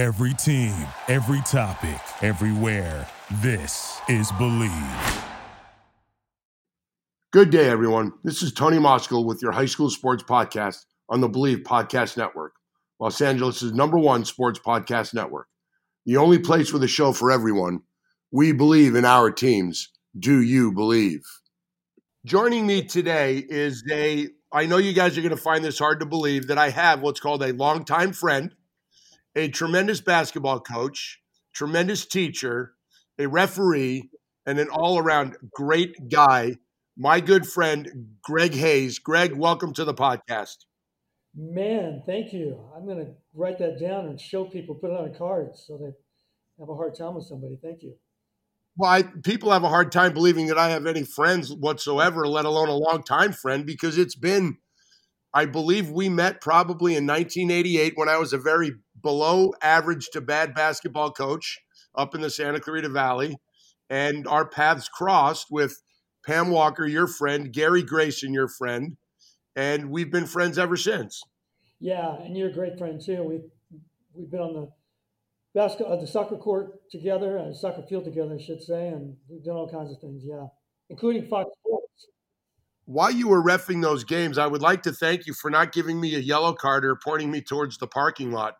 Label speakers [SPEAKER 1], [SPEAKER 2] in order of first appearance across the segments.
[SPEAKER 1] Every team, every topic, everywhere. This is Believe.
[SPEAKER 2] Good day, everyone. This is Tony Moskal with your high school sports podcast on the Believe Podcast Network, Los Angeles' number one sports podcast network. The only place with a show for everyone. We believe in our teams. Do you believe? Joining me today is a, I know you guys are going to find this hard to believe, that I have what's called a longtime friend a tremendous basketball coach, tremendous teacher, a referee, and an all around great guy, my good friend, Greg Hayes. Greg, welcome to the podcast.
[SPEAKER 3] Man, thank you. I'm going to write that down and show people, put it on a card so they have a hard time with somebody. Thank you.
[SPEAKER 2] Well, I, people have a hard time believing that I have any friends whatsoever, let alone a long time friend, because it's been, I believe we met probably in 1988 when I was a very below average to bad basketball coach up in the Santa Clarita Valley. And our paths crossed with Pam Walker, your friend, Gary Grayson, your friend. And we've been friends ever since.
[SPEAKER 3] Yeah, and you're a great friend too. We've we've been on the basketball, uh, the soccer court together, uh, soccer field together, I should say, and we've done all kinds of things. Yeah, including Fox Sports.
[SPEAKER 2] While you were refing those games, I would like to thank you for not giving me a yellow card or pointing me towards the parking lot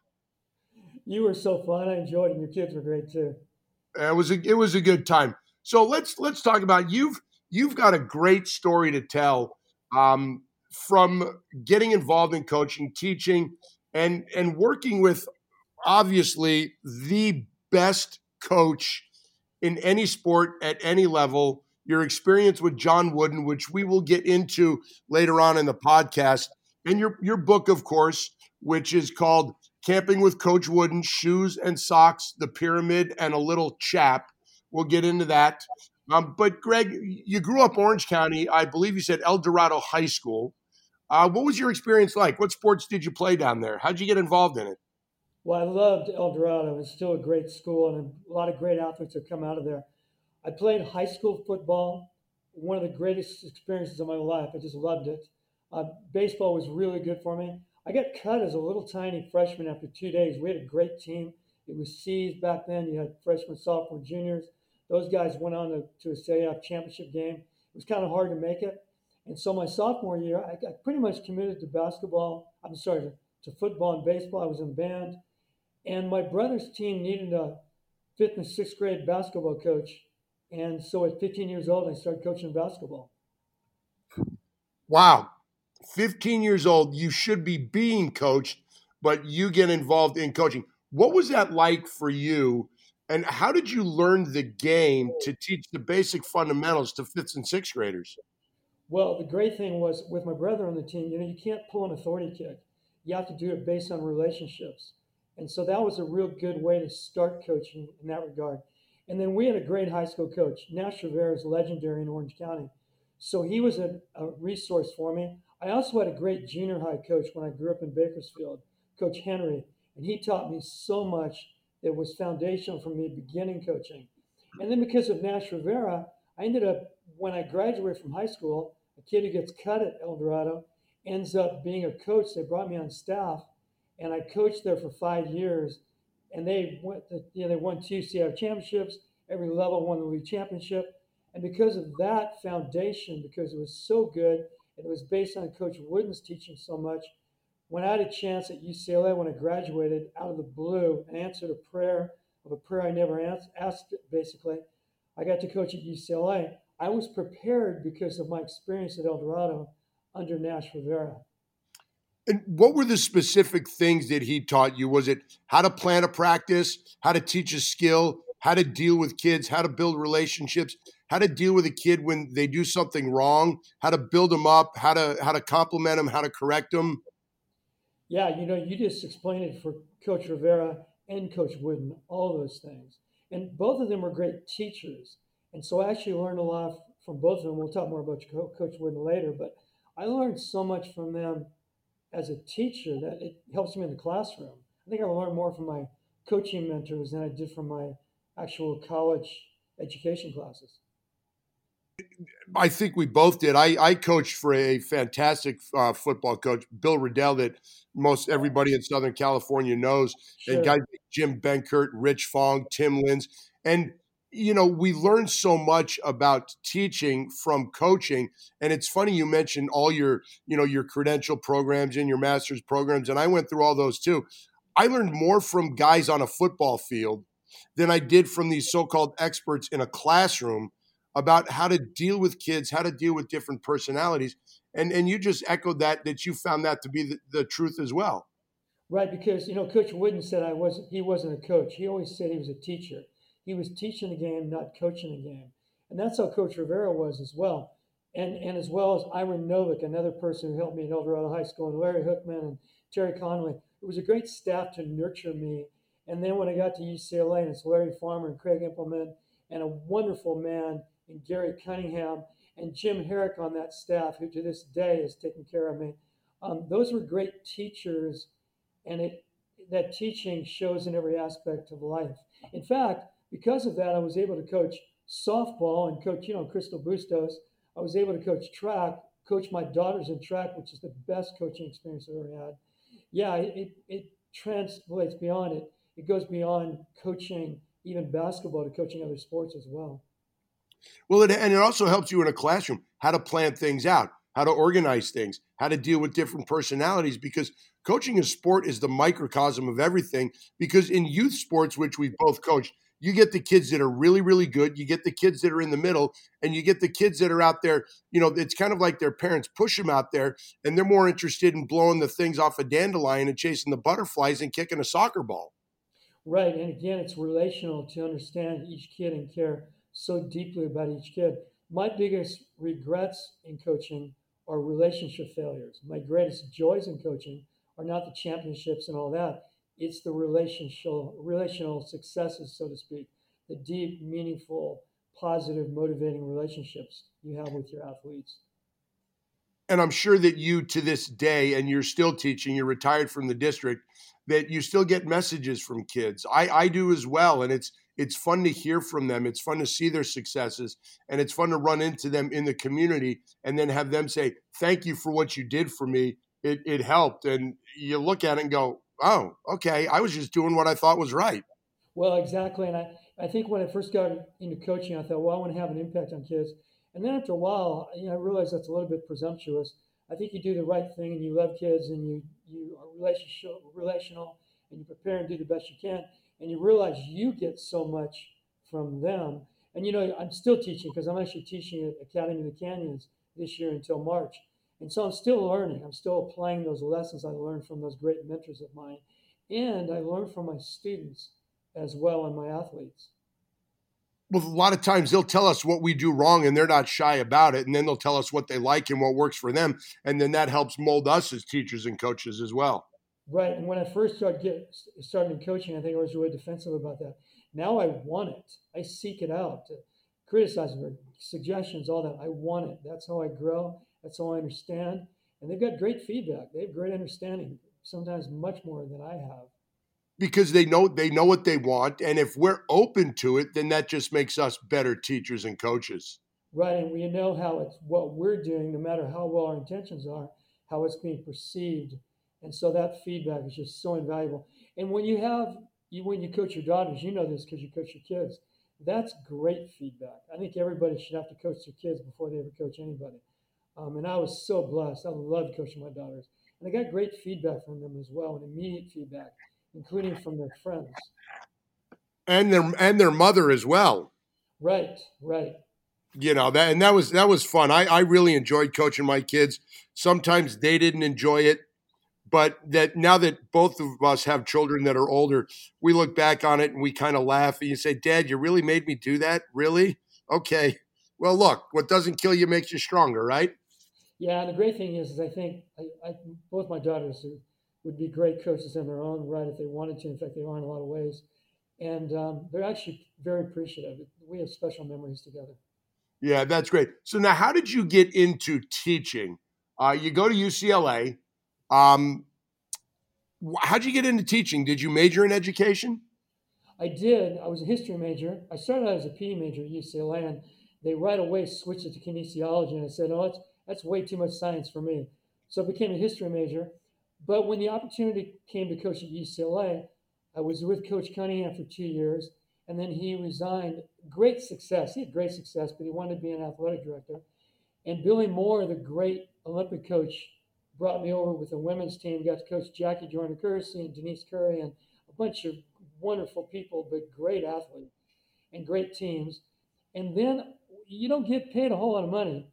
[SPEAKER 3] you were so fun. I enjoyed it. And your kids were great too.
[SPEAKER 2] It was a it was a good time. So let's let's talk about you've you've got a great story to tell um, from getting involved in coaching, teaching, and and working with obviously the best coach in any sport at any level. Your experience with John Wooden, which we will get into later on in the podcast, and your your book, of course, which is called Camping with Coach Wooden, shoes and socks, the pyramid, and a little chap. We'll get into that. Um, but Greg, you grew up Orange County. I believe you said El Dorado High School. Uh, what was your experience like? What sports did you play down there? How'd you get involved in it?
[SPEAKER 3] Well, I loved El Dorado. It's still a great school, and a lot of great athletes have come out of there. I played high school football, one of the greatest experiences of my life. I just loved it. Uh, baseball was really good for me. I got cut as a little tiny freshman after two days. We had a great team. It was C's back then. You had freshmen, sophomore, juniors. Those guys went on to, to a CIF championship game. It was kind of hard to make it. And so my sophomore year, I got pretty much committed to basketball. I'm sorry, to, to football and baseball. I was in band. And my brother's team needed a fifth and sixth grade basketball coach. And so at 15 years old, I started coaching basketball.
[SPEAKER 2] Wow. 15 years old, you should be being coached, but you get involved in coaching. What was that like for you? And how did you learn the game to teach the basic fundamentals to fifth and sixth graders?
[SPEAKER 3] Well, the great thing was with my brother on the team, you know, you can't pull an authority kick. You have to do it based on relationships. And so that was a real good way to start coaching in that regard. And then we had a great high school coach. Nash Rivera is legendary in Orange County. So he was a, a resource for me. I also had a great junior high coach when I grew up in Bakersfield, Coach Henry, and he taught me so much that was foundational for me beginning coaching. And then because of Nash Rivera, I ended up, when I graduated from high school, a kid who gets cut at El Dorado ends up being a coach. They brought me on staff, and I coached there for five years. And they went, to, you know, they won two CIF championships. Every level won the league championship. And because of that foundation, because it was so good, and it was based on Coach Wooden's teaching so much. When I had a chance at UCLA when I graduated, out of the blue, and answered a prayer of a prayer I never asked, basically, I got to coach at UCLA. I was prepared because of my experience at El Dorado under Nash Rivera.
[SPEAKER 2] And what were the specific things that he taught you? Was it how to plan a practice, how to teach a skill, how to deal with kids, how to build relationships? How to deal with a kid when they do something wrong, how to build them up, how to how to compliment them, how to correct them.
[SPEAKER 3] Yeah, you know, you just explained it for Coach Rivera and Coach Wooden, all those things. And both of them were great teachers. And so I actually learned a lot from both of them. We'll talk more about Coach Wooden later, but I learned so much from them as a teacher that it helps me in the classroom. I think I learned more from my coaching mentors than I did from my actual college education classes.
[SPEAKER 2] I think we both did. I, I coached for a fantastic uh, football coach, Bill Riddell, that most everybody in Southern California knows, sure. and guys like Jim Benkert, Rich Fong, Tim Lins. And, you know, we learned so much about teaching from coaching. And it's funny you mentioned all your, you know, your credential programs and your master's programs. And I went through all those too. I learned more from guys on a football field than I did from these so called experts in a classroom about how to deal with kids, how to deal with different personalities. And, and you just echoed that, that you found that to be the, the truth as well.
[SPEAKER 3] Right, because you know, Coach Wooden said I wasn't. He wasn't a coach. He always said he was a teacher. He was teaching the game, not coaching the game, and that's how Coach Rivera was as well. And and as well as Iron Novick, another person who helped me at El Dorado High School, and Larry Hookman and Terry Conway. It was a great staff to nurture me and then when I got to UCLA, and it's Larry Farmer and Craig Impelman and a wonderful man in Gary Cunningham and Jim Harrick on that staff, who to this day is taking care of me. Um, those were great teachers, and it that teaching shows in every aspect of life. In fact, because of that, I was able to coach softball and coach, you know, Crystl Bustos. I was able to coach track, coach my daughters in track, which is the best coaching experience I've ever had. Yeah, it, it translates beyond it it goes beyond coaching even basketball to coaching other sports as well.
[SPEAKER 2] Well, it, and it also helps you in a classroom how to plan things out, how to organize things, how to deal with different personalities. Because coaching a sport is the microcosm of everything. Because in youth sports, which we've both coached, you get the kids that are really, really good. You get the kids that are in the middle, and you get the kids that are out there. You know, it's kind of like their parents push them out there, and they're more interested in blowing the things off a dandelion and chasing the butterflies and kicking a soccer ball.
[SPEAKER 3] Right. And again, it's relational to understand each kid and care so deeply about each kid. My biggest regrets in coaching are relationship failures. My greatest joys in coaching are not the championships and all that. It's the relational relational successes, so to speak, the deep, meaningful, positive, motivating relationships you have with your athletes.
[SPEAKER 2] And I'm sure that you to this day, and you're still teaching, you're retired from the district, that you still get messages from kids. I, I do as well. And it's it's fun to hear from them. It's fun to see their successes and it's fun to run into them in the community and then have them say, Thank you for what you did for me. It it helped. And you look at it and go, Oh, okay. I was just doing what I thought was right.
[SPEAKER 3] Well, exactly. And I, I think when I first got into coaching, I thought, well, I want to have an impact on kids. And then after a while, you know, I realized that's a little bit presumptuous. I think you do the right thing and you love kids and you you are relational, relational and you prepare and do the best you can, and you realize you get so much from them. And you know, I'm still teaching because I'm actually teaching at Academy of the Canyons this year until March. And so I'm still learning. I'm still applying those lessons I learned from those great mentors of mine. And I learn from my students as well and my athletes
[SPEAKER 2] well, a lot of times they'll tell us what we do wrong and they're not shy about it. And then they'll tell us what they like and what works for them. And then that helps mold us as teachers and coaches as well.
[SPEAKER 3] Right. And when I first started get, started in coaching, I think I was really defensive about that. Now I want it. I seek it out to criticize them, suggestions, all that. I want it. That's how I grow. That's how I understand. And they've got great feedback. They have great understanding, sometimes much more than I have
[SPEAKER 2] because they know they know what they want and if we're open to it then that just makes us better teachers and coaches
[SPEAKER 3] right and we know how it's what we're doing no matter how well our intentions are how it's being perceived and so that feedback is just so invaluable and when you have you when you coach your daughters you know this because you coach your kids that's great feedback i think everybody should have to coach their kids before they ever coach anybody um, and i was so blessed i loved coaching my daughters and i got great feedback from them as well and immediate feedback including from their friends
[SPEAKER 2] and their and their mother as well.
[SPEAKER 3] Right, right.
[SPEAKER 2] You know that, and that was that was fun. I I really enjoyed coaching my kids. Sometimes they didn't enjoy it, but that now that both of us have children that are older, we look back on it and we kind of laugh. And you say, "Dad, you really made me do that? Really? Okay. Well, look, what doesn't kill you makes you stronger, right?"
[SPEAKER 3] Yeah, and the great thing is, is I think I, I both my daughters would be great coaches in their own right if they wanted to. In fact, they are in a lot of ways. And um, they're actually very appreciative. We have special memories together.
[SPEAKER 2] Yeah, that's great. So now, how did you get into teaching? Uh, you go to UCLA. Um, how'd you get into teaching? Did you major in education?
[SPEAKER 3] I did. I was a history major. I started out as a PE major at UCLA, and They right away switched it to kinesiology, and I said, "Oh, that's that's way too much science for me." So I became a history major. But when the opportunity came to coach at UCLA, I was with Coach Cunningham for two years, and then he resigned. Great success. He had great success, but he wanted to be an athletic director. And Billie Moore, the great Olympic coach, brought me over with the women's team. Got to coach Jackie Joyner Kersee and Denise Curry and a bunch of wonderful people, but great athletes and great teams. And then you don't get paid a whole lot of money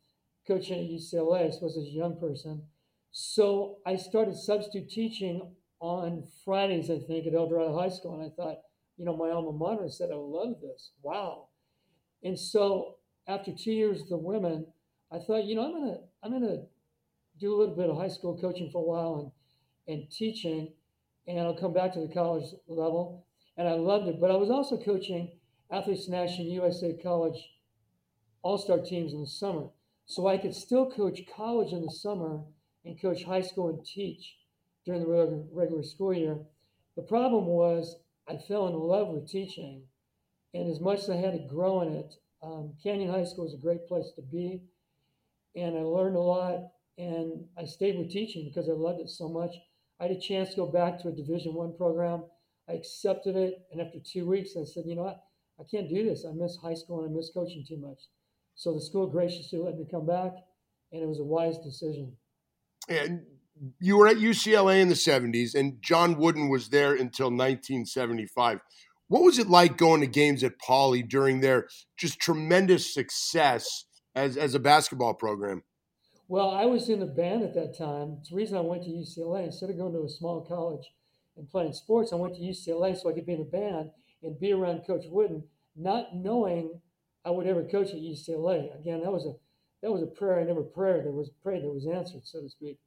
[SPEAKER 3] coaching at UCLA, I suppose, as a young person. So I started substitute teaching on Fridays, I think, at El Dorado High School. And I thought, you know, my alma mater said, I love this. Wow. And so after two years with the women, I thought, you know, I'm gonna I'm gonna do a little bit of high school coaching for a while and and teaching, and I'll come back to the college level. And I loved it. But I was also coaching Athletes National USA College All-Star teams in the summer. So I could still coach college in the summer and coach high school and teach during the regular, regular school year. The problem was I fell in love with teaching. And as much as I had to grow in it, um, Canyon High School is a great place to be. And I learned a lot. And I stayed with teaching because I loved it so much. I had a chance to go back to a Division One program. I accepted it. And after two weeks, I said, you know what? I can't do this. I miss high school and I miss coaching too much. So the school graciously let me come back. And it was a wise decision.
[SPEAKER 2] And you were at UCLA in the 70s, and John Wooden was there until 1975. What was it like going to games at Pauley during their just tremendous success as, as a basketball program?
[SPEAKER 3] Well, I was in a band at that time. It's the reason I went to UCLA. Instead of going to a small college and playing sports, I went to UCLA so I could be in a band and be around Coach Wooden, not knowing I would ever coach at UCLA. Again, that was a that was a prayer I never prayed. There was prayed that was answered, so to speak.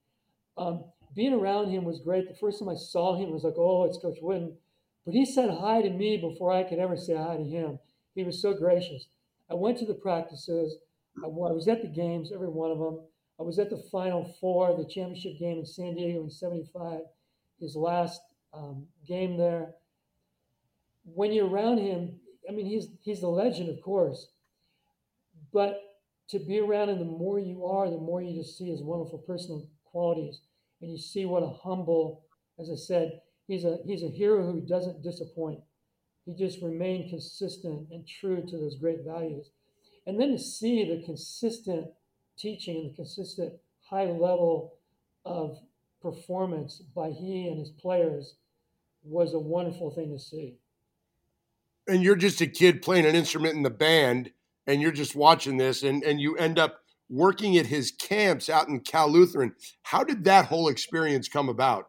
[SPEAKER 3] Um, being around him was great. The first time I saw him, was like, oh, it's Coach Wooden. But he said hi to me before I could ever say hi to him. He was so gracious. I went to the practices. I, was at the games, every one of them. I was at the Final Four, the championship game in San Diego in 75, his last um, game there. When you're around him, I mean, he's, he's the legend, of course. But to be around him, the more you are, the more you just see his wonderful personal qualities, and you see what a humble, as I said, he's a he's a hero who doesn't disappoint. He just remained consistent and true to those great values, and then to see the consistent teaching and the consistent high level of performance by he and his players was a wonderful thing to see.
[SPEAKER 2] And you're just a kid playing an instrument in the band, and you're just watching this, and and you end up working at his camps out in Cal Lutheran. How did that whole experience come about?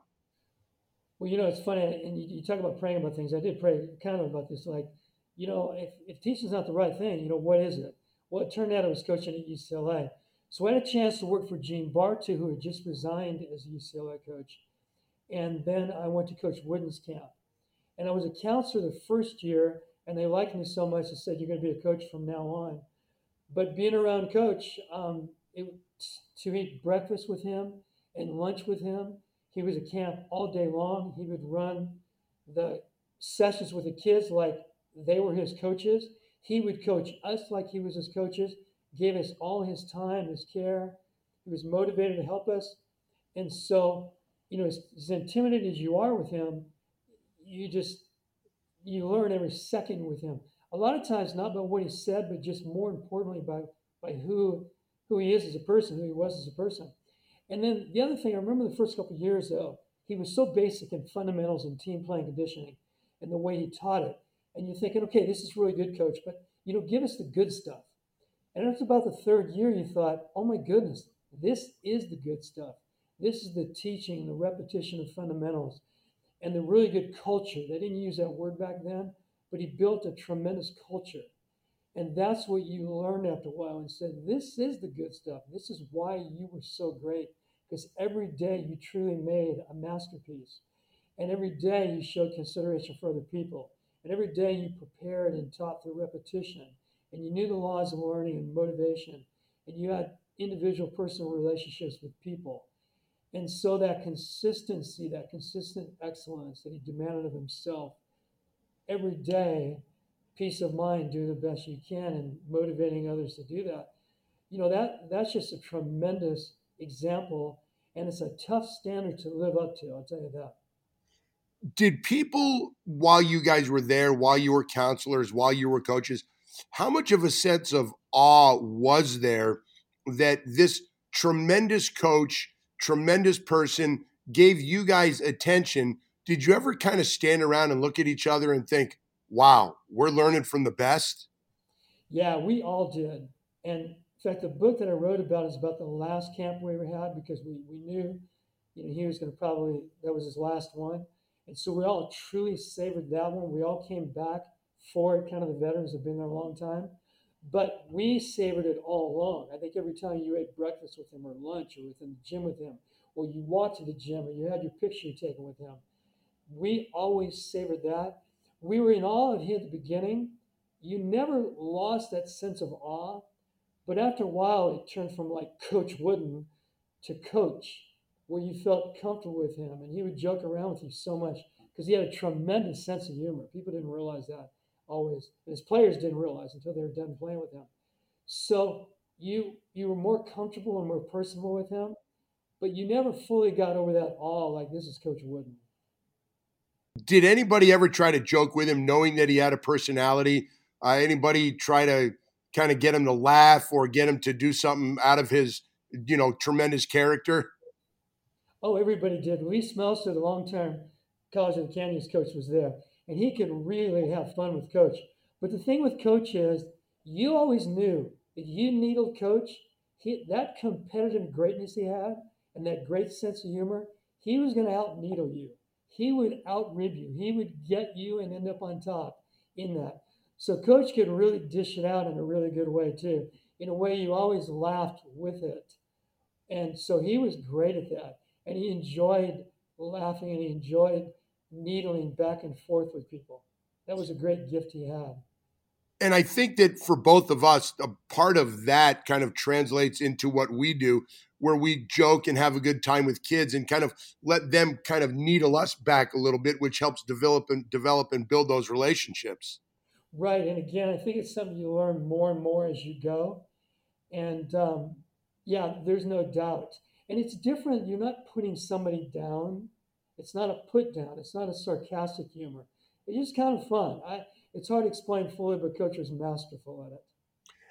[SPEAKER 3] Well, you know, it's funny, and you, you talk about praying about things. I did pray kind of about this, like, you know, if, if teaching's not the right thing, you know, what is it? Well, it turned out I was coaching at UCLA. So I had a chance to work for Gene Bartow, who had just resigned as UCLA coach. And then I went to Coach Wooden's camp. And I was a counselor the first year, and they liked me so much, they said, You're going to be a coach from now on. But being around Coach, um, it, to eat breakfast with him and lunch with him, he was at camp all day long. He would run the sessions with the kids like they were his coaches. He would coach us like he was his coaches, gave us all his time, his care. He was motivated to help us. And so, you know, as, as intimidated as you are with him, you just you learn every second with him a lot of times not by what he said, but just more importantly by by who who he is as a person, who he was as a person. And then the other thing, I remember the first couple years though, he was so basic in fundamentals and team playing conditioning and the way he taught it. And you're thinking, okay, this is really good, coach, but you know, give us the good stuff. And after about the third year, you thought, oh my goodness, this is the good stuff. This is the teaching, the repetition of fundamentals, and the really good culture. They didn't use that word back then, but he built a tremendous culture. And that's what you learn after a while and said, This is the good stuff. This is why you were so great. Because every day you truly made a masterpiece. And every day you showed consideration for other people. And every day you prepared and taught through repetition. And you knew the laws of learning and motivation. And you had individual personal relationships with people. And so that consistency, that consistent excellence that he demanded of himself every day peace of mind, do the best you can, and motivating others to do that. You know that that's just a tremendous example, and it's a tough standard to live up to. I'll tell you that.
[SPEAKER 2] Did people, while you guys were there, while you were counselors, while you were coaches, how much of a sense of awe was there that this tremendous coach, tremendous person gave you guys attention? Did you ever kind of stand around and look at each other and think, wow, we're learning from the best?
[SPEAKER 3] Yeah, we all did. And in fact, the book that I wrote about is about the last camp we ever had because we, we knew, you know, he was going to probably, that was his last one. And so we all truly savored that one. We all came back for it, kind of the veterans have been there a long time. But we savored it all along. I think every time you ate breakfast with him or lunch or within the gym with him, or you walked to the gym or you had your picture taken with him, we always savored that we were in awe of him at the beginning. You never lost that sense of awe, but after a while, it turned from like Coach Wooden to Coach, where you felt comfortable with him, and he would joke around with you so much because he had a tremendous sense of humor. People didn't realize that always, and his players didn't realize until they were done playing with him. So you you were more comfortable and more personable with him, but you never fully got over that awe like this is Coach Wooden.
[SPEAKER 2] Did anybody ever try to joke with him, knowing that he had a personality? Uh, anybody try to kind of get him to laugh or get him to do something out of his, you know, tremendous character?
[SPEAKER 3] Oh, everybody did. Lee Smelser, the long-term College of the Canyons coach, was there, and he could really have fun with Coach. But the thing with Coach is, you always knew if you needled Coach, he, that competitive greatness he had and that great sense of humor, he was going to out needle you he would outrib you. He would get you and end up on top in that. So coach could really dish it out in a really good way too. In a way you always laughed with it. And so he was great at that. And he enjoyed laughing and he enjoyed needling back and forth with people. That was a great gift he had.
[SPEAKER 2] And I think that for both of us, a part of that kind of translates into what we do, where we joke and have a good time with kids and kind of let them kind of needle us back a little bit, which helps develop and develop and build those relationships.
[SPEAKER 3] Right. And again, I think it's something you learn more and more as you go. And um, yeah, there's no doubt. And it's different. You're not putting somebody down. It's not a put down. It's not a sarcastic humor. It's just kind of fun. I, it's hard to explain fully, but Coach was masterful at it.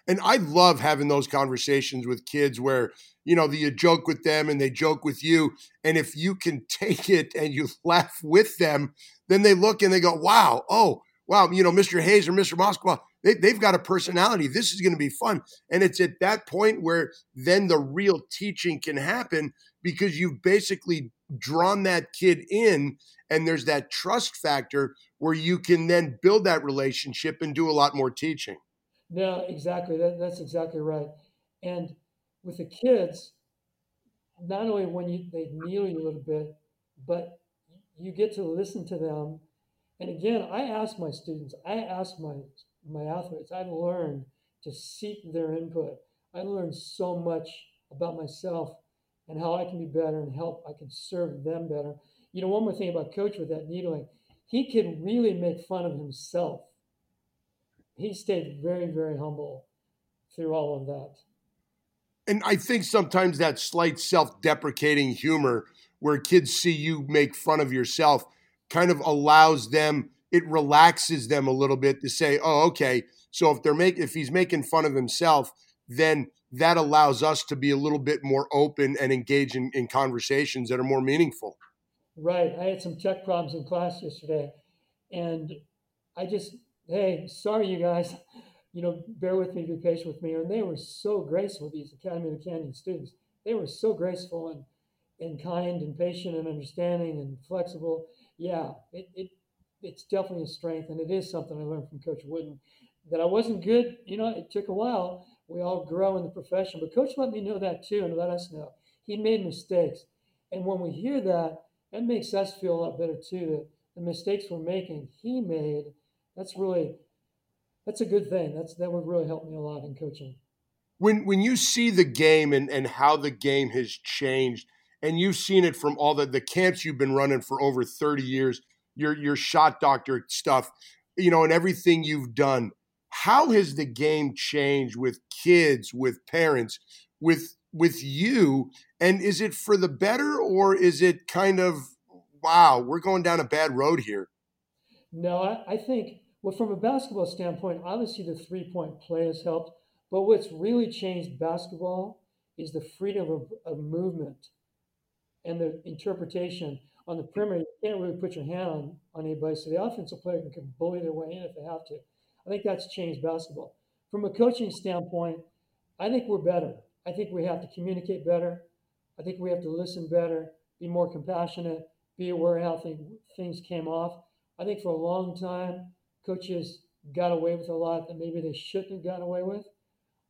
[SPEAKER 2] And I love having those conversations with kids where, you know, you joke with them and they joke with you. And if you can take it and you laugh with them, then they look and they go, wow, oh, wow, you know, Mr. Hayes or Mr. Moskwa, they, they've got a personality. This is going to be fun. And it's at that point where then the real teaching can happen because you've basically drawn that kid in and there's that trust factor where you can then build that relationship and do a lot more teaching.
[SPEAKER 3] No, exactly. That, that's exactly right. And with the kids, not only when you, they kneel you a little bit, but you get to listen to them. And again, I ask my students, I ask my my athletes, I learn to seek their input. I learn so much about myself and how I can be better and help I can serve them better. You know, one more thing about coach with that needling, he can really make fun of himself he stayed very, very humble through all of that.
[SPEAKER 2] And I think sometimes that slight self deprecating humor where kids see you make fun of yourself kind of allows them, it relaxes them a little bit to say, oh, okay. So if they're make if he's making fun of himself, then that allows us to be a little bit more open and engage in, in conversations that are more meaningful.
[SPEAKER 3] Right. I had some tech problems in class yesterday, and I just hey, sorry, you guys, you know, bear with me, be patient with me. And they were so graceful, these Academy of the Canyon students. They were so graceful and, and kind and patient and understanding and flexible. Yeah, it, it it's definitely a strength, and it is something I learned from Coach Wooden. That I wasn't good, you know, it took a while. We all grow in the profession, but Coach let me know that too, and let us know he made mistakes. And when we hear that, that makes us feel a lot better too. The mistakes we're making, he made, that's really that's a good thing. That's that would really help me a lot in coaching.
[SPEAKER 2] When when you see the game and, and how the game has changed, and you've seen it from all the, the camps you've been running for over 30 years, your your shot doctor stuff, you know, and everything you've done, how has the game changed with kids, with parents, with with you? And is it for the better or is it kind of wow, we're going down a bad road here?
[SPEAKER 3] No, I, I think well from a basketball standpoint, obviously the three point play has helped. But what's really changed basketball is the freedom of, of movement and the interpretation on the perimeter. You can't really put your hand on, on anybody, so the offensive player can bully their way in if they have to. I think that's changed basketball. From a coaching standpoint, I think we're better. I think we have to communicate better. I think we have to listen better, be more compassionate, be aware how thing, things came off. I think for a long time, coaches got away with a lot that maybe they shouldn't have gotten away with.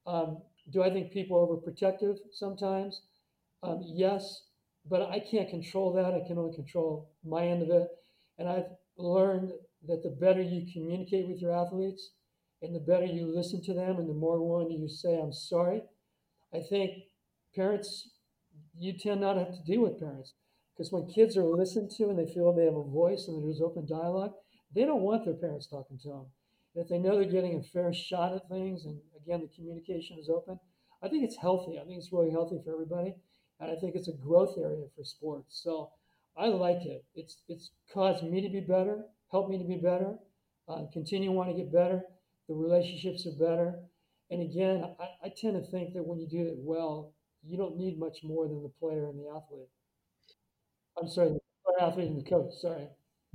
[SPEAKER 3] Um, do I think people are overprotective sometimes? Um, yes, but I can't control that. I can only control my end of it. And I've learned that the better you communicate with your athletes and the better you listen to them and the more willing you say, I'm sorry, I think parents, you tend not to have to deal with parents. Because when kids are listened to and they feel they have a voice and there's open dialogue, they don't want their parents talking to them. If they know they're getting a fair shot at things and again, the communication is open, I think it's healthy. I think it's really healthy for everybody. And I think it's a growth area for sports. So I like it. It's, it's caused me to be better, helped me to be better, uh, continue want to get better. The relationships are better. And again, I, I tend to think that when you do it well, you don't need much more than the player and the athlete. I'm sorry, the athlete and the coach. Sorry.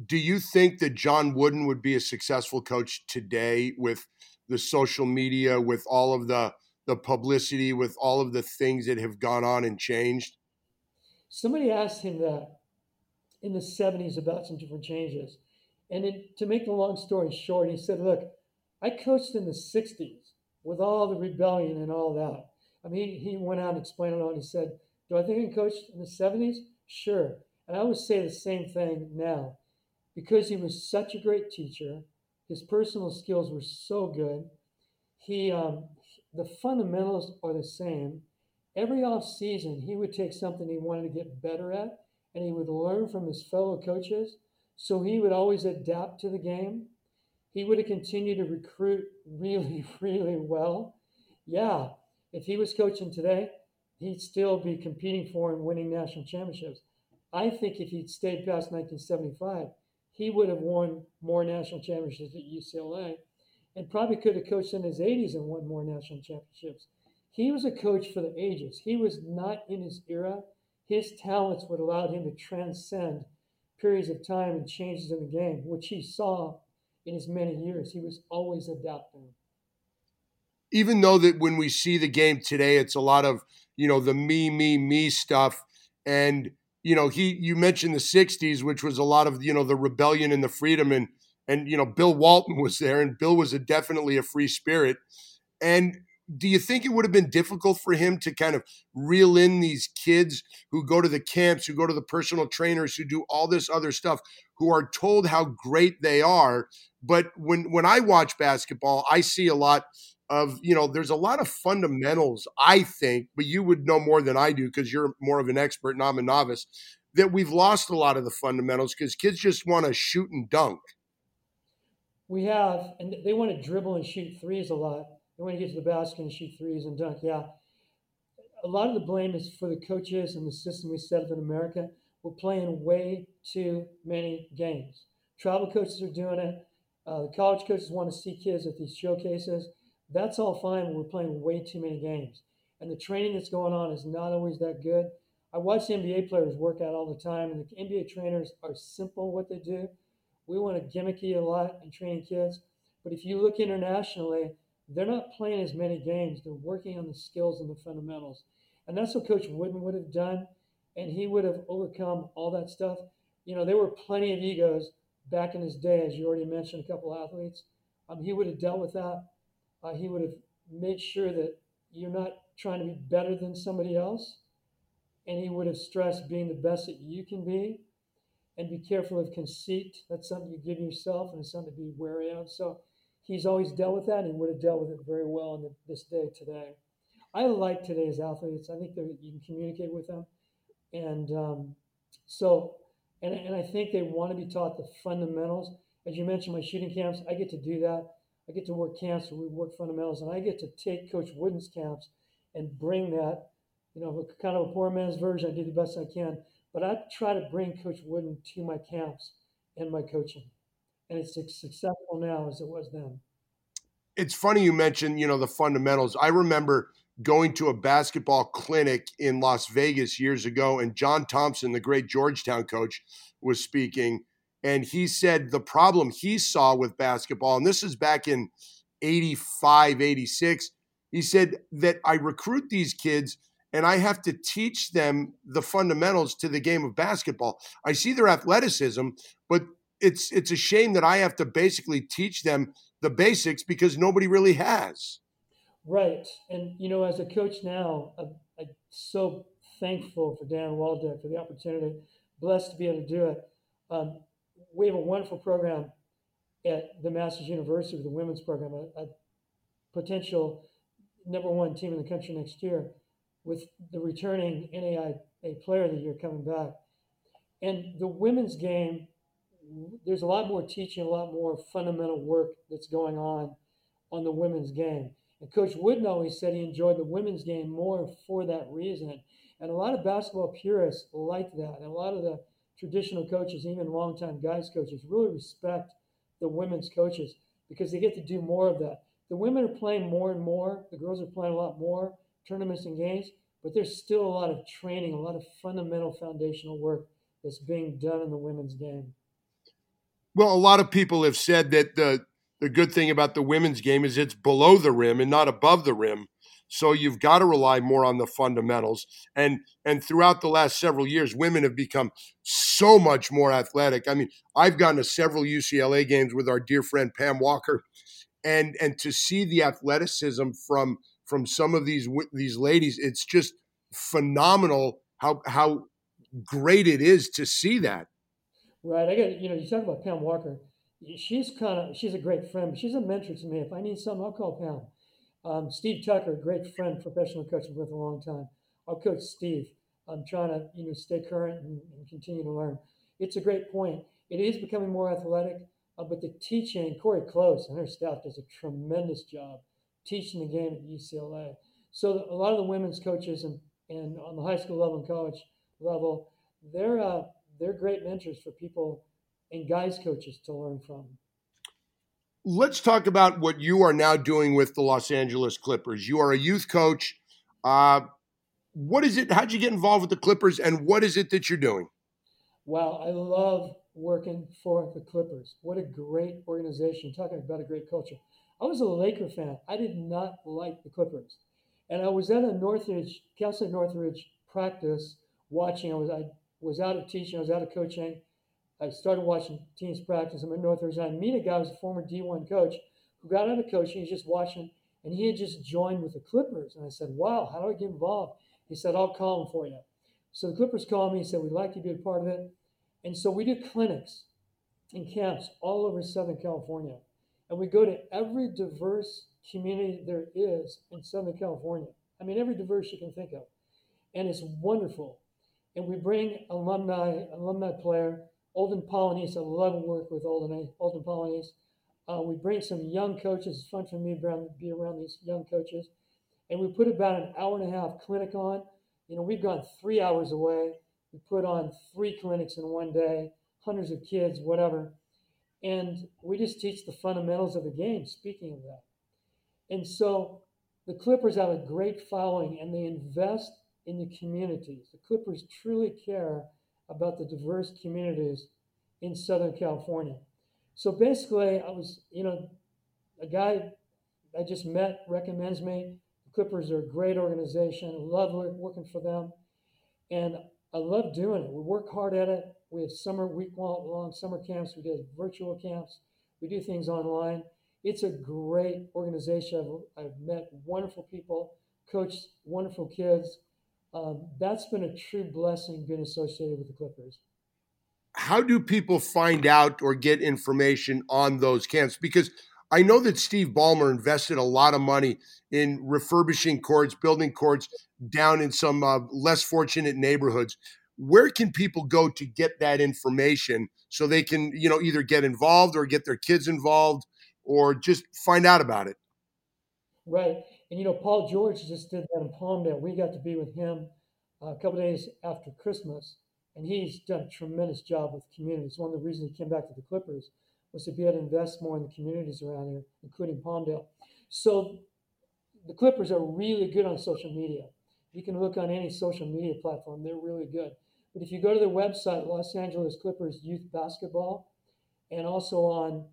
[SPEAKER 2] Do you think that John Wooden would be a successful coach today with the social media, with all of the the publicity, with all of the things that have gone on and changed?
[SPEAKER 3] Somebody asked him that in the 70s about some different changes. And it, to make the long story short, he said, Look, I coached in the 60s with all the rebellion and all that. I mean, he went out and explained it all. And he said, Do I think I coached in the 70s? Sure. And I would say the same thing now. Because he was such a great teacher, his personal skills were so good. He, um, the fundamentals are the same. Every off season, he would take something he wanted to get better at, and he would learn from his fellow coaches. So he would always adapt to the game. He would have continued to recruit really, really well. Yeah, if he was coaching today, he'd still be competing for and winning national championships. I think if he'd stayed past 1975, he would have won more national championships at UCLA and probably could have coached in his 80s and won more national championships. He was a coach for the ages. He was not in his era. His talents would allow him to transcend periods of time and changes in the game, which he saw in his many years. He was always adapting.
[SPEAKER 2] Even though that when we see the game today, it's a lot of, you know, the me, me, me stuff. And you know, he you mentioned the '60s, which was a lot of you know the rebellion and the freedom, and and you know Bill Walton was there, and Bill was a, definitely a free spirit. And do you think it would have been difficult for him to kind of reel in these kids who go to the camps, who go to the personal trainers, who do all this other stuff, who are told how great they are? But when when I watch basketball, I see a lot of you know there's a lot of fundamentals i think but you would know more than i do because you're more of an expert and i'm a novice that we've lost a lot of the fundamentals because kids just want to shoot and dunk
[SPEAKER 3] we have and they want to dribble and shoot threes a lot they want to get to the basket and shoot threes and dunk yeah a lot of the blame is for the coaches and the system we set up in america we're playing way too many games travel coaches are doing it uh, the college coaches want to see kids at these showcases that's all fine. We're playing way too many games. And the training that's going on is not always that good. I watch NBA players work out all the time, and the NBA trainers are simple what they do. We want to gimmicky a lot in training kids. But if you look internationally, they're not playing as many games. They're working on the skills and the fundamentals. And that's what Coach Wooden would have done. And he would have overcome all that stuff. You know, there were plenty of egos back in his day, as you already mentioned, a couple athletes. Um, he would have dealt with that uh, he would have made sure that you're not trying to be better than somebody else. And he would have stressed being the best that you can be and be careful of conceit. That's something you give yourself and it's something to be wary of. So he's always dealt with that and would have dealt with it very well in the, this day today. I like today's athletes. I think that you can communicate with them. And um, so, and, and I think they want to be taught the fundamentals. as you mentioned, my shooting camps, I get to do that. I get to work camps where we work fundamentals, and I get to take Coach Wooden's camps and bring that, you know, kind of a poor man's version. I do the best I can, but I try to bring Coach Wooden to my camps and my coaching, and it's as successful now as it was then.
[SPEAKER 2] It's funny you mentioned, you know, the fundamentals. I remember going to a basketball clinic in Las Vegas years ago, and John Thompson, the great Georgetown coach, was speaking and he said the problem he saw with basketball, and this is back in 85, 86, he said that I recruit these kids and I have to teach them the fundamentals to the game of basketball. I see their athleticism, but it's it's a shame that I have to basically teach them the basics because nobody really has.
[SPEAKER 3] Right, and you know, as a coach now, I'm, I'm so thankful for Dan Waldeck for the opportunity, blessed to be able to do it. Um, we have a wonderful program at the Masters University with the women's program, a, a potential number one team in the country next year, with the returning NAIA Player of the Year coming back. And the women's game, there's a lot more teaching, a lot more fundamental work that's going on on the women's game. And Coach Wooden always said he enjoyed the women's game more for that reason. And a lot of basketball purists like that. And a lot of the traditional coaches, even longtime guys coaches, really respect the women's coaches because they get to do more of that. The women are playing more and more. The girls are playing a lot more tournaments and games, but there's still a lot of training, a lot of fundamental foundational work that's being done in the women's game.
[SPEAKER 2] Well, a lot of people have said that the the good thing about the women's game is it's below the rim and not above the rim. So you've got to rely more on the fundamentals. And and throughout the last several years, women have become so much more athletic. I mean, I've gone to several UCLA games with our dear friend Pam Walker, and and to see the athleticism from from some of these these ladies, it's just phenomenal how how great it is to see that.
[SPEAKER 3] Right. I got you know you talk about Pam Walker. She's kind of she's a great friend. She's a mentor to me. If I need something, I'll call Pam. Um, Steve Tucker, great friend, professional coach with a long time. I'll coach Steve. I'm trying to you know stay current and, and continue to learn. It's a great point. It is becoming more athletic, uh, but the teaching, Cori Close and her staff does a tremendous job teaching the game at UCLA. So a lot of the women's coaches and, and on the high school level and college level, they're uh, they're great mentors for people and guys coaches to learn from
[SPEAKER 2] let's talk about what you are now doing with the Los Angeles Clippers. You are a youth coach. Uh, what is it? How'd you get involved with the Clippers, and what is it that you're doing?
[SPEAKER 3] Wow, I love working for the Clippers. What a great organization! Talking about a great culture. I was a Laker fan. I did not like the Clippers, and I was at a Northridge, Cal State Northridge practice watching. I was I was out of teaching. I was out of coaching I started watching teams practice. I'm at Northridge. I meet a guy who's a former D1 coach who got out of coaching. He's just watching, and he had just joined with the Clippers. And I said, "Wow, how do I get involved?" He said, "I'll call him for you." So the Clippers called me and said, "We'd like you to be a part of it." And so we do clinics and camps all over Southern California, and we go to every diverse community there is in Southern California. I mean, every diverse you can think of, and it's wonderful. And we bring alumni, alumni player Olden Polynice, I love to work with Olden, Olden Polynice. Uh, we bring some young coaches. It's fun for me to be around these young coaches. And we put about an hour and a half clinic on. You know, we've gone three hours away. We put on three clinics in one day, hundreds of kids, whatever. And we just teach the fundamentals of the game, speaking of that. And so the Clippers have a great following and they invest in the communities. The Clippers truly care about the diverse communities in Southern California. So basically, I was, you know, a guy I just met recommends me. The Clippers are a great organization. I love working for them. And I love doing it. We work hard at it. We have summer, week long summer camps. We do virtual camps. We do things online. It's a great organization. I've, I've met wonderful people, coached wonderful kids, um, that's been a true blessing being associated with the Clippers.
[SPEAKER 2] How do people find out or get information on those camps? Because I know that Steve Ballmer invested a lot of money in refurbishing courts, building courts down in some uh, less fortunate neighborhoods. where can people go to get that information so they can, you know, either get involved or get their kids involved or just find out about it?
[SPEAKER 3] Right. And, you know, Paul George just did that in Palmdale. We got to be with him uh, a couple days after Christmas, and he's done a tremendous job with communities. One of the reasons he came back to the Clippers was to be able to invest more in the communities around here, including Palmdale. So the Clippers are really good on social media. You can look on any social media platform, they're really good. But if you go to their website, Los Angeles Clippers Youth Basketball, and also on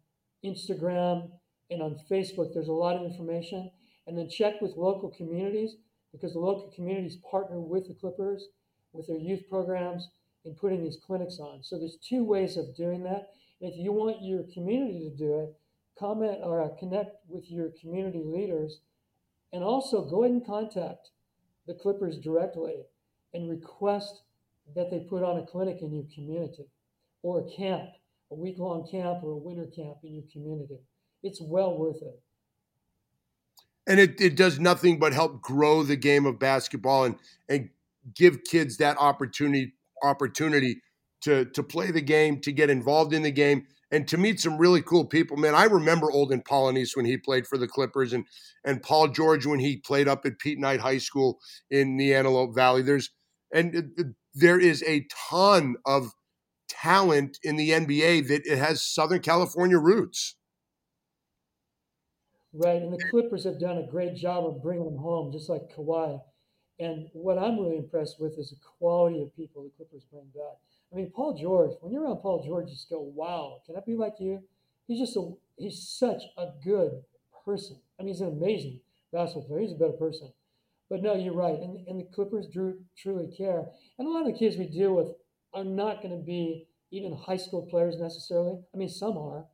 [SPEAKER 3] Instagram and on Facebook, there's a lot of information. And then check with local communities because the local communities partner with the Clippers with their youth programs in putting these clinics on. So there's two ways of doing that. If you want your community to do it, comment or connect with your community leaders and also go ahead and contact the Clippers directly and request that they put on a clinic in your community or a camp, a week long camp or a winter camp in your community. It's well worth it.
[SPEAKER 2] And it, it does nothing but help grow the game of basketball and, and give kids that opportunity opportunity to to play the game, to get involved in the game, and to meet some really cool people. Man, I remember Olden Polynice when he played for the Clippers, and and Paul George when he played up at Pete Knight High School in the Antelope Valley. There's and there is a ton of talent in the NBA that it has Southern California roots.
[SPEAKER 3] Right, and the Clippers have done a great job of bringing them home, just like Kawhi. And what I'm really impressed with is the quality of people the Clippers bring back. I mean, Paul George. When you're around Paul George, you just go, "Wow, can I be like you?" He's just a he's such a good person. I mean, he's an amazing basketball player. He's a better person. But no, you're right. And, and the Clippers drew, truly care. And a lot of the kids we deal with are not going to be even high school players necessarily. I mean, some are,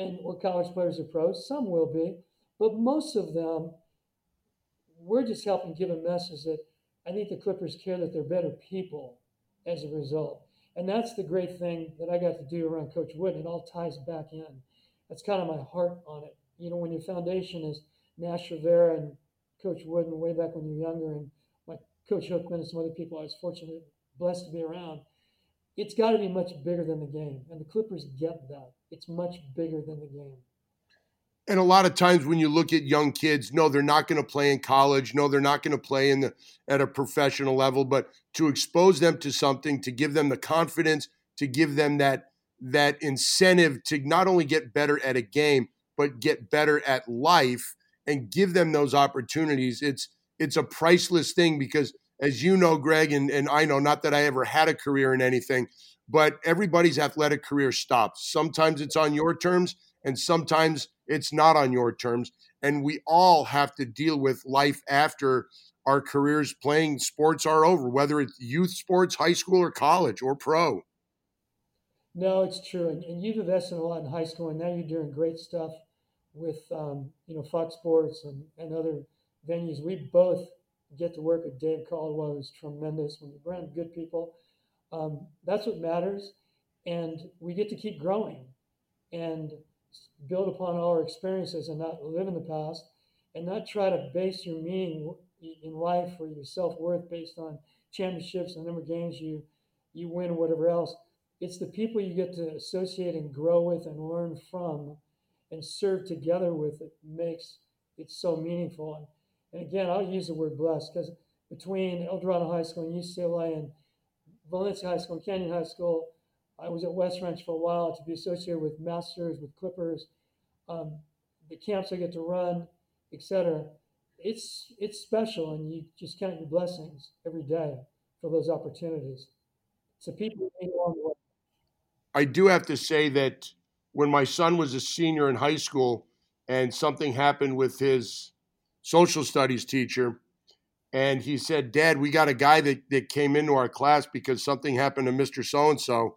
[SPEAKER 3] and or college players or pros. Some will be, but most of them, we're just helping give a message that I think the Clippers care that they're better people as a result. And that's the great thing that I got to do around Coach Wood. It all ties back in. That's kind of my heart on it. You know, when your foundation is Nash Rivera and Coach Wooden way back when you're younger, and like Coach Hookman and some other people I was fortunate, blessed to be around. It's got to be much bigger than the game, and the Clippers get that. It's much bigger than the game.
[SPEAKER 2] And a lot of times when you look at young kids, no, they're not going to play in college. No, they're not going to play in the at a professional level. But to expose them to something, to give them the confidence, to give them that that incentive to not only get better at a game, but get better at life and give them those opportunities. It's it's a priceless thing because as you know, Greg, and, and I know, not that I ever had a career in anything, but everybody's athletic career stops. Sometimes it's on your terms, and sometimes it's not on your terms. And we all have to deal with life after our careers playing sports are over, whether it's youth sports, high school, or college, or pro.
[SPEAKER 3] No, it's true. And, and you've invested a lot in high school, and now you're doing great stuff with um, you know Fox Sports and, and other venues. We both get to work with Dave Caldwell, who's tremendous. When you're around good people, um, that's what matters, and we get to keep growing and build upon our experiences and not live in the past and not try to base your meaning in life or your self-worth based on championships and number of games you you win or whatever else it's the people you get to associate and grow with and learn from and serve together with that makes it so meaningful. And, and again, I'll use the word blessed because between El Dorado High School and UCLA and Valencia High School and Canyon High School, I was at West Ranch for a while to be associated with Masters, with Clippers, um, the camps I get to run, etc. It's it's special, and you just count your blessings every day for those opportunities. So people along the way.
[SPEAKER 2] I do have to say that when my son was a senior in high school and something happened with his social studies teacher and he said dad we got a guy that, that came into our class because something happened to mr so and so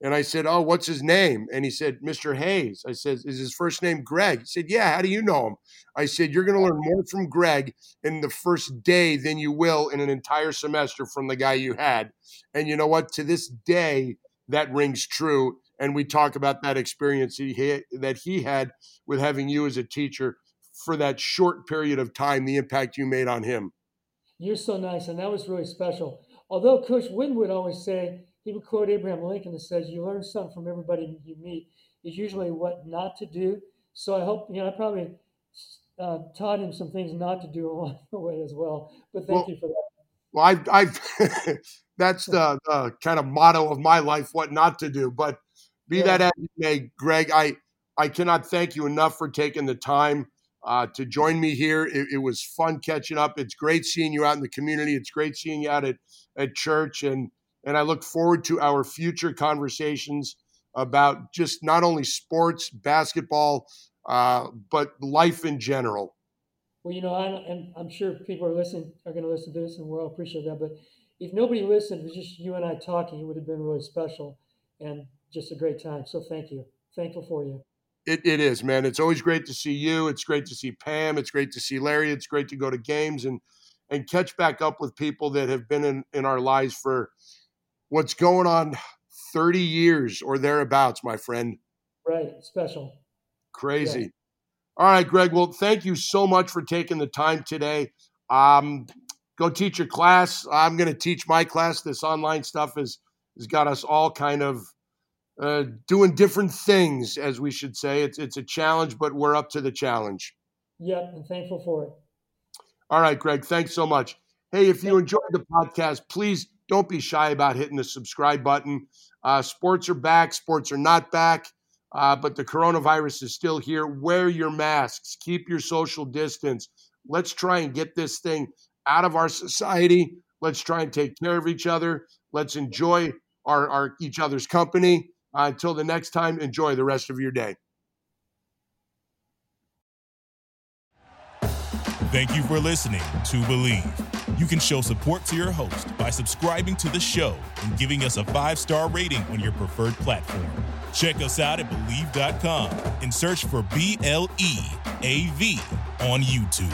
[SPEAKER 2] and i said oh what's his name? And he said mr hayes. I said is his first name greg? He said yeah how do you know him? I said you're going to learn more from greg in the first day than you will in an entire semester from the guy you had. And you know what? To this day that rings true and we talk about that experience he that he had with having you as a teacher for that short period of time, the impact you made on him.
[SPEAKER 3] You're so nice, and that was really special. Although Coach Wooden would always say, he would quote Abraham Lincoln that says, "You learn something from everybody you meet." Is usually what not to do. So I hope you know I probably uh, taught him some things not to do along the way as well. But thank
[SPEAKER 2] well,
[SPEAKER 3] you for that.
[SPEAKER 2] Well, I've, I've that's the, the, kind of motto of my life: what not to do. But be yeah. that as it may, Greg, I I cannot thank you enough for taking the time uh, to join me here. It, it, was fun catching up. It's great seeing you out in the community. It's great seeing you out at, at church, and and I look forward to our future conversations about just not only sports, basketball, uh, but life in general.
[SPEAKER 3] Well, you know, I, and I'm sure people are listening are going to listen to this, and we'll appreciate that. But if nobody listened, it was just you and I talking. It would have been really special and just a great time. So thank you. Thankful for you.
[SPEAKER 2] It, it is, man. It's always great to see you. It's great to see Pam. It's great to see Larry. It's great to go to games and and catch back up with people that have been in, in our lives for what's going on 30 years or thereabouts, my friend.
[SPEAKER 3] Right. Special.
[SPEAKER 2] Crazy. Yeah. All right, Greg. Well, thank you so much for taking the time today. Um, go teach your class. I'm going to teach my class. This online stuff is has got us all kind of uh, doing different things, as we should say. It's it's a challenge, but we're up to the challenge.
[SPEAKER 3] Yep, I'm thankful for it.
[SPEAKER 2] All right, Greg. Thanks so much. Hey, if you enjoyed the podcast, please don't be shy about hitting the subscribe button. Uh, sports are back. Sports are not back. Uh, but the coronavirus is still here. Wear your masks, keep your social distance. Let's try and get this thing out of our society. Let's try and take care of each other. Let's enjoy our, our each other's company. Uh, until the next time, enjoy the rest of your day.
[SPEAKER 1] Thank you for listening to Bleav. You can show support to your host by subscribing to the show and giving us a five star rating on your preferred platform. Check us out at Bleav.com and search for B L E A V on YouTube.